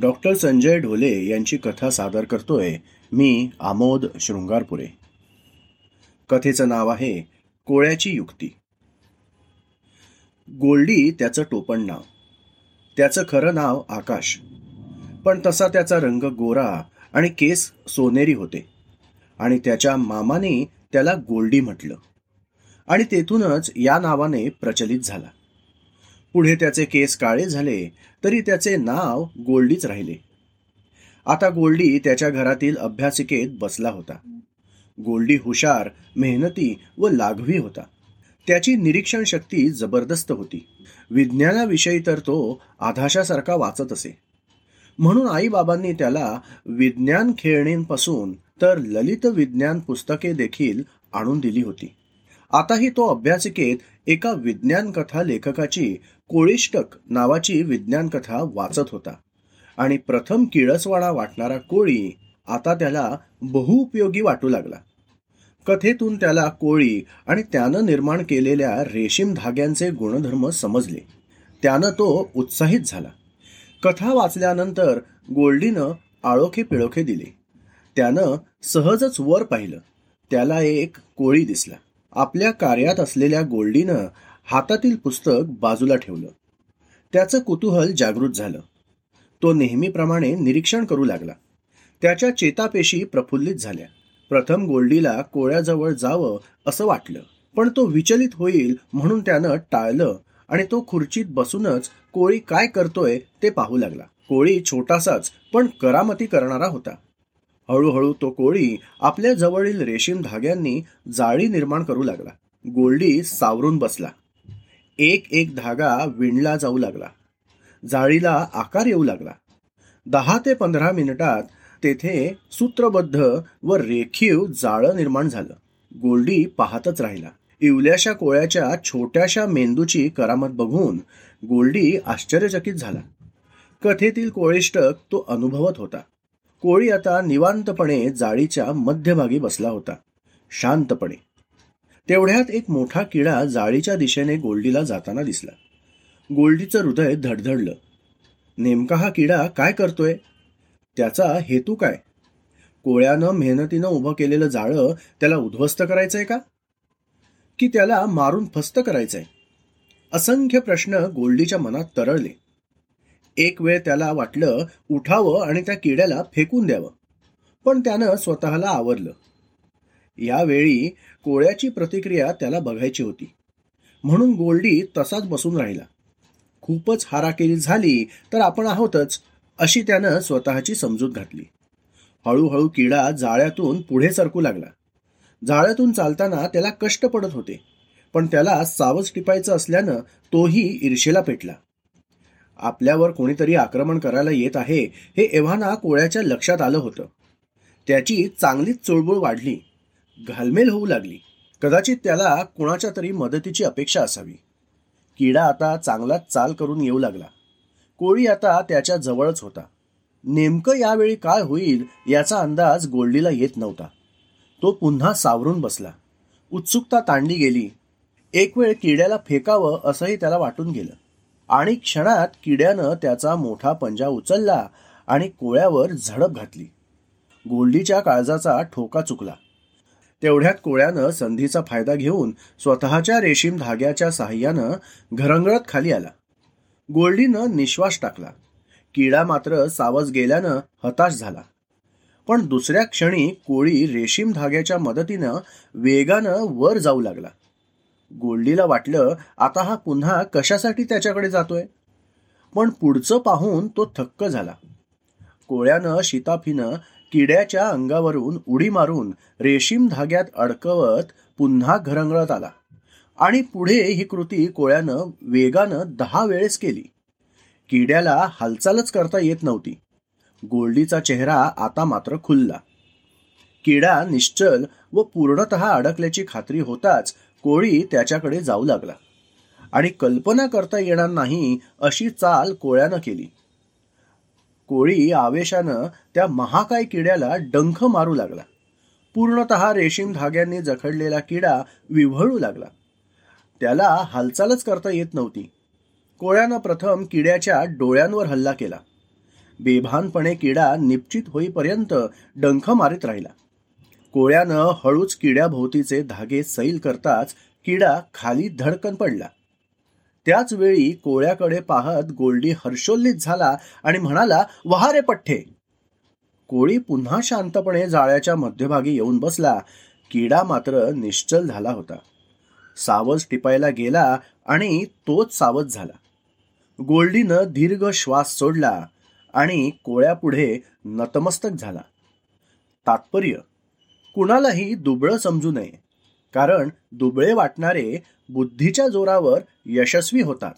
Doctor Sanjay Dhole यांची कथा सादर करतोय मी आमोद शृंगारपुरे. कथेचं नाव आहे कोळ्याची युक्ती. गोल्डी त्याचं टोपण नाव. त्याचं खरं नाव आकाश. पण तसा त्याचा रंग गोरा आणि केस सोनेरी होते. आणि त्याच्या मामाने त्याला गोल्डी म्हटलं. आणि तेथूनच या नावाने प्रचलित झाला. पुढे त्याचे केस काळे झाले तरी त्याचे नाव गोल्डीच राहिले. आता गोल्डी त्याच्या घरातील अभ्यासिकेत बसला होता. गोल्डी हुशार मेहनती व लाघवी होता. त्याची निरीक्षण शक्ती जबरदस्त होती. विज्ञानाविषयी तर तो आधाशासारखा वाचत असे. म्हणून आईबाबांनी त्याला विज्ञान खेळणींपासून तर ललित विज्ञान पुस्तके देखील आणून दिली होती. आताही तो अभ्यासिकेत एका विज्ञान कथा लेखकाची कोळिष्टक नावाची विज्ञान कथा वाचत होता. आणि प्रथम किळसवाडा वाटणारा कोळी आता त्याला बहुउपयोगी वाटू लागला. कथेतून त्याला कोळी आणि त्यानं निर्माण केलेल्या रेशीम धाग्यांचे गुणधर्म समजले. त्यानं तो उत्साहित झाला. कथा वाचल्यानंतर गोल्डीनं आळोखे पिळोखे दिले. त्यानं सहजच वर पाहिलं. त्याला एक कोळी दिसला. आपल्या कार्यात असलेल्या गोल्डीनं हातातील पुस्तक बाजूला ठेवलं. त्याचं कुतूहल जागृत झालं. तो नेहमीप्रमाणे निरीक्षण करू लागला. त्याच्या चेतापेशी प्रफुल्लित झाल्या. प्रथम गोल्डीला कोळ्याजवळ जावं असं वाटलं पण तो विचलित होईल म्हणून त्यानं टाळलं आणि तो खुर्चीत बसूनच कोळी काय करतोय ते पाहू लागला. कोळी छोटासाच पण करामती करणारा होता. हळूहळू तो कोळी आपल्या जवळील रेशीम धाग्यांनी जाळी निर्माण करू लागला. गोल्डी सावरून बसला. एक एक धागा विणला जाऊ लागला. जाळीला आकार येऊ लागला. दहा ते पंधरा मिनिटात तेथे सूत्रबद्ध व रेखीव जाळं निर्माण झालं. गोल्डी पाहतच राहिला. इवल्याशा कोळ्याच्या छोट्याशा मेंदूची करामत बघून गोल्डी आश्चर्यचकित झाला. कथेतील कोळिष्टक तो अनुभवत होता. कोळी आता निवांतपणे जाळीच्या मध्यभागी बसला होता. शांतपणे. तेवढ्यात एक मोठा किडा जाळीच्या दिशेने गोल्डीला जाताना दिसला. गोल्डीचं हृदय धडधडलं. नेमका हा किडा काय करतोय? त्याचा हेतू काय? कोळ्यानं मेहनतीनं उभं केलेलं जाळं त्याला उद्ध्वस्त करायचंय का? की त्याला मारून फस्त करायचंय? असंख्य प्रश्न गोल्डीच्या मनात तरळले. एक वेळ त्याला वाटलं उठावं आणि त्या किड्याला फेकून द्यावं. पण त्यानं स्वतःला आवरलं. यावेळी कोळ्याची प्रतिक्रिया त्याला बघायची होती. म्हणून गोल्डी तसाच बसून राहिला. खूपच हाराकेरी झाली तर आपण आहोतच अशी त्यानं स्वतःची समजूत घातली. हळूहळू किडा जाळ्यातून पुढे सरकू लागला. जाळ्यातून चालताना त्याला कष्ट पडत होते पण त्याला सावज टिपायचं असल्यानं तोही ईर्षेला पेटला. आपल्यावर कोणीतरी आक्रमण करायला येत आहे हे एव्हाना कोळ्याच्या लक्षात आलं होतं. त्याची चांगलीच चुळबुळ वाढली. घालमेल होऊ लागली. कदाचित त्याला कुणाच्या तरी मदतीची अपेक्षा असावी. किडा आता चांगलाच चाल करून येऊ लागला. कोळी आता त्याच्या जवळच होता. नेमकं यावेळी काय होईल याचा अंदाज गोल्डीला येत नव्हता. तो पुन्हा सावरून बसला. उत्सुकता ताणली गेली. एक वेळ किड्याला फेकावं असंही त्याला वाटून गेलं. आणि क्षणात किड्यानं त्याचा मोठा पंजा उचलला आणि कोळ्यावर झडप घातली. गोल्डीच्या काळजाचा ठोका चुकला. तेवढ्यात कोळ्यानं संधीचा फायदा घेऊन स्वतःच्या रेशीम धाग्याच्या साह्यानं घरंगळत खाली आला. गोल्डीनं निश्वास टाकला. किडा मात्र सावज गेल्यानं हताश झाला. पण दुसऱ्या क्षणी कोळी रेशीम धाग्याच्या मदतीनं वेगानं वर जाऊ लागला. गोल्डीला वाटलं आता हा पुन्हा कशासाठी त्याच्याकडे जातोय? पण पुढचं पाहून तो थक्क झाला. कोळ्यानं शिताफीनं किड्याच्या अंगावरून उडी मारून रेशीम धाग्यात अडकवत पुन्हा घरंगळत आला. आणि पुढे ही कृती कोळ्यानं वेगानं दहा वेळेस केली. किड्याला हालचालच करता येत नव्हती. गोल्डीचा चेहरा आता मात्र खुलला. किडा निश्चल व पूर्णत अडकल्याची खात्री होताच कोळी त्याच्याकडे जाऊ लागला. आणि कल्पना करता येणार नाही अशी चाल कोळ्यानं केली. कोळी आवेशानं त्या महाकाय किड्याला डंख मारू लागला. पूर्णत रेशीम धाग्यांनी जखडलेला किडा विव्हळू लागला. त्याला हालचालच करता येत नव्हती. कोळ्यानं प्रथम किड्याच्या डोळ्यांवर हल्ला केला. बेभानपणे किडा निश्चित होईपर्यंत डंख मारित राहिला. कोळ्यानं हळूच किड्याभोवतीचे धागे सैल करताच किडा खाली धडकन पडला. त्याच वेळी कोळ्याकडे पाहत गोल्डी हर्षोल्लित झाला आणि म्हणाला वहारे पठ्ठे. कोळी पुन्हा शांतपणे जाळ्याच्या मध्यभागी येऊन बसला. किडा मात्र निश्चल झाला होता. सावज टिपायला गेला आणि तोच सावध झाला. गोल्डीनं दीर्घ श्वास सोडला आणि कोळ्यापुढे नतमस्तक झाला. तात्पर्य कुणालाही दुबळं समजू नये. कारण दुबळे वाटणारे बुद्धीच्या जोरावर यशस्वी होतात.